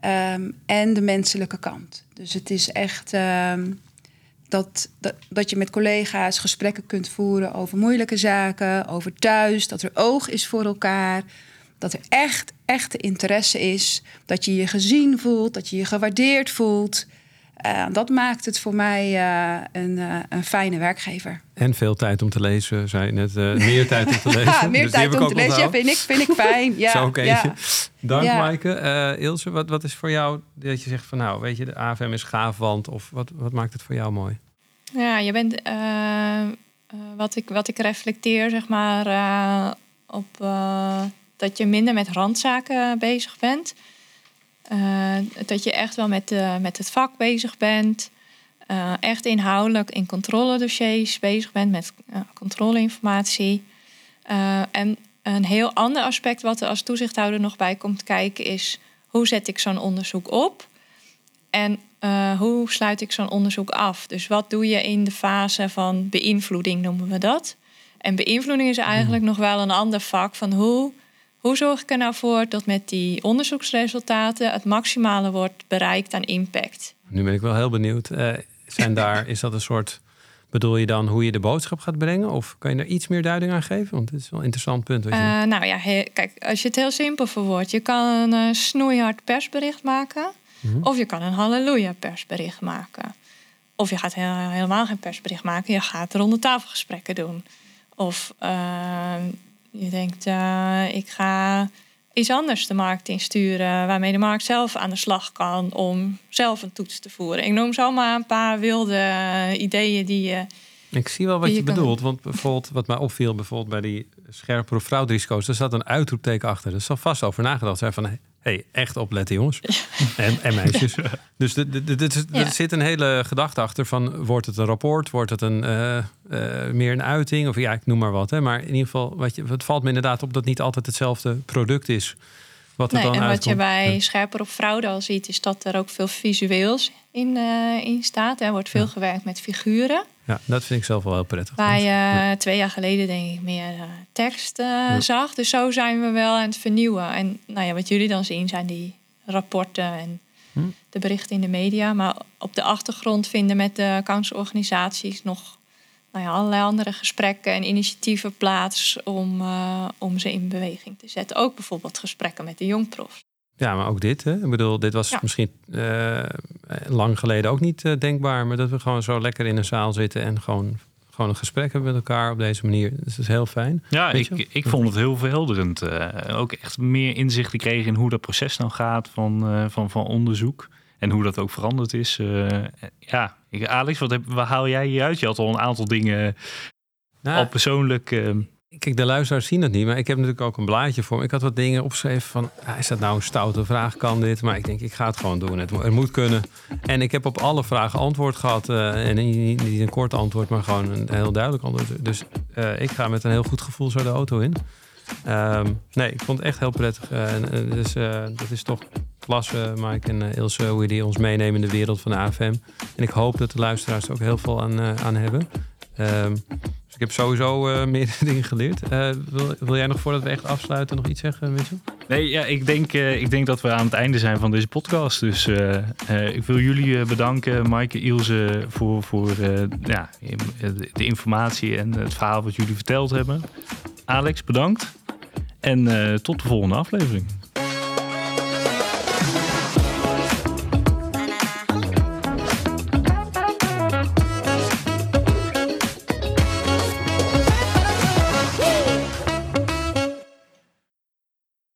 Ehm, en de menselijke kant. Dus het is echt ehm, dat, dat, dat je met collega's gesprekken kunt voeren over moeilijke zaken, over thuis, dat er oog is voor elkaar. Dat er echt, echte interesse is. Dat je je gezien voelt, dat je je gewaardeerd voelt. Eh, dat maakt het voor mij eh, een, eh, een fijne werkgever. En veel tijd om te lezen, zei je net. eh, meer tijd om te lezen. Ja, meer Dus tijd ik om te lezen. Ja, vind ik, vind ik fijn. Ja, Zo ook eentje. ja. Dank Ja. Maaike. Eh, Ilse, wat, wat is voor jou dat je zegt van nou, weet je, de AFM is gaaf, want of wat, wat maakt het voor jou mooi? Ja, je bent eh, eh, wat, ik, wat ik reflecteer, zeg maar, eh, op eh, dat je minder met randzaken bezig bent. Eh, dat je echt wel met, de, met het vak bezig bent. Eh, echt inhoudelijk in controledossiers bezig bent met eh, controleinformatie. Eh, en een heel ander aspect wat er als toezichthouder nog bij komt kijken is... hoe zet ik zo'n onderzoek op? En eh, hoe sluit ik zo'n onderzoek af? Dus wat doe je in de fase van beïnvloeding, noemen we dat. En beïnvloeding is eigenlijk nog wel een ander vak van hoe, hoe zorg ik er nou voor dat met die onderzoeksresultaten het maximale wordt bereikt aan impact. Nu ben ik wel heel benieuwd. Eh, zijn daar, is dat een soort, bedoel je dan hoe je de boodschap gaat brengen? Of kan je daar iets meer duiding aan geven? Want dit is wel een interessant punt. Wat je... Eh, nou ja, he- kijk, als je het heel simpel verwoordt, je kan een eh, snoeihard persbericht maken. Mhm. Of je kan een halleluja persbericht maken. Of je gaat helemaal geen persbericht maken. Je gaat ronde tafelgesprekken doen. Of eh, je denkt, eh, ik ga iets anders de markt insturen... waarmee de markt zelf aan de slag kan om zelf een toets te voeren. Ik noem zomaar een paar wilde eh, ideeën die je... Ik zie wel wat je bedoelt. Want bijvoorbeeld, wat mij opviel bijvoorbeeld bij die scherpe of frauderisico's, daar zat een uitroepteken achter. Er zal vast over nagedacht zijn van, hey, echt opletten jongens. En, en meisjes. Dus er Ja. zit een hele gedachte achter van, wordt het een rapport? Wordt het een, eh, eh, meer een uiting? Of ja, ik noem maar wat. Hè. Maar in ieder geval, wat je, het valt me inderdaad op dat niet altijd hetzelfde product is. Wat er Nee, dan en wat je bij Ja. Scherper op Fraude al ziet, is dat er ook veel visueels in, eh, in staat. Er wordt veel gewerkt met figuren. Ja, dat vind ik zelf wel heel prettig. Waar je eh, twee jaar geleden denk ik meer eh, tekst eh, Ja. zag. Dus zo zijn we wel aan het vernieuwen. En nou ja, wat jullie dan zien zijn die rapporten en Hm. de berichten in de media. Maar op de achtergrond vinden met de accountsorganisaties nog nou ja, allerlei andere gesprekken en initiatieven plaats om, uh, om ze in beweging te zetten. Ook bijvoorbeeld gesprekken met de jongprofs. Ja, maar ook dit. Hè? Ik bedoel, dit was misschien uh, lang geleden ook niet uh, denkbaar. Maar dat we gewoon zo lekker in een zaal zitten en gewoon, gewoon een gesprek hebben met elkaar op deze manier. Dus dat is heel fijn. Ja, ik, ik vond het heel verhelderend. Uh, ook echt meer inzicht gekregen in hoe dat proces nou gaat van, van, van onderzoek. En hoe dat ook veranderd is. ja, ik, Alex, wat, heb, wat haal jij hieruit? Je had al een aantal dingen nou, al persoonlijk. Kijk, de luisteraars zien het niet, maar ik heb natuurlijk ook een blaadje voor me. Ik had wat dingen opgeschreven van, is dat nou een stoute vraag? Kan dit? Maar ik denk, ik ga het gewoon doen. Het, moet kunnen. En ik heb op alle vragen antwoord gehad. Uh, en niet, een kort antwoord, maar gewoon een heel duidelijk antwoord. Dus uh, ik ga met een heel goed gevoel zo de auto in. Um, nee, ik vond het echt heel prettig. Uh, dus dat is toch klasse, Mike en Ilse, hoe die ons meenemen in de wereld van de AFM. En ik hoop dat de luisteraars er ook heel veel aan, aan hebben. Um, ik heb sowieso uh, meer dingen geleerd. Uh, wil, wil, jij nog voordat we echt afsluiten nog iets zeggen, Mitchell? Nee, ja, ik, denk, uh, ik denk dat we aan het einde zijn van deze podcast. Dus ik wil jullie bedanken, Maaike, Ilse, voor, voor ja, de informatie en het verhaal wat jullie verteld hebben. Alex, bedankt. En tot de volgende aflevering.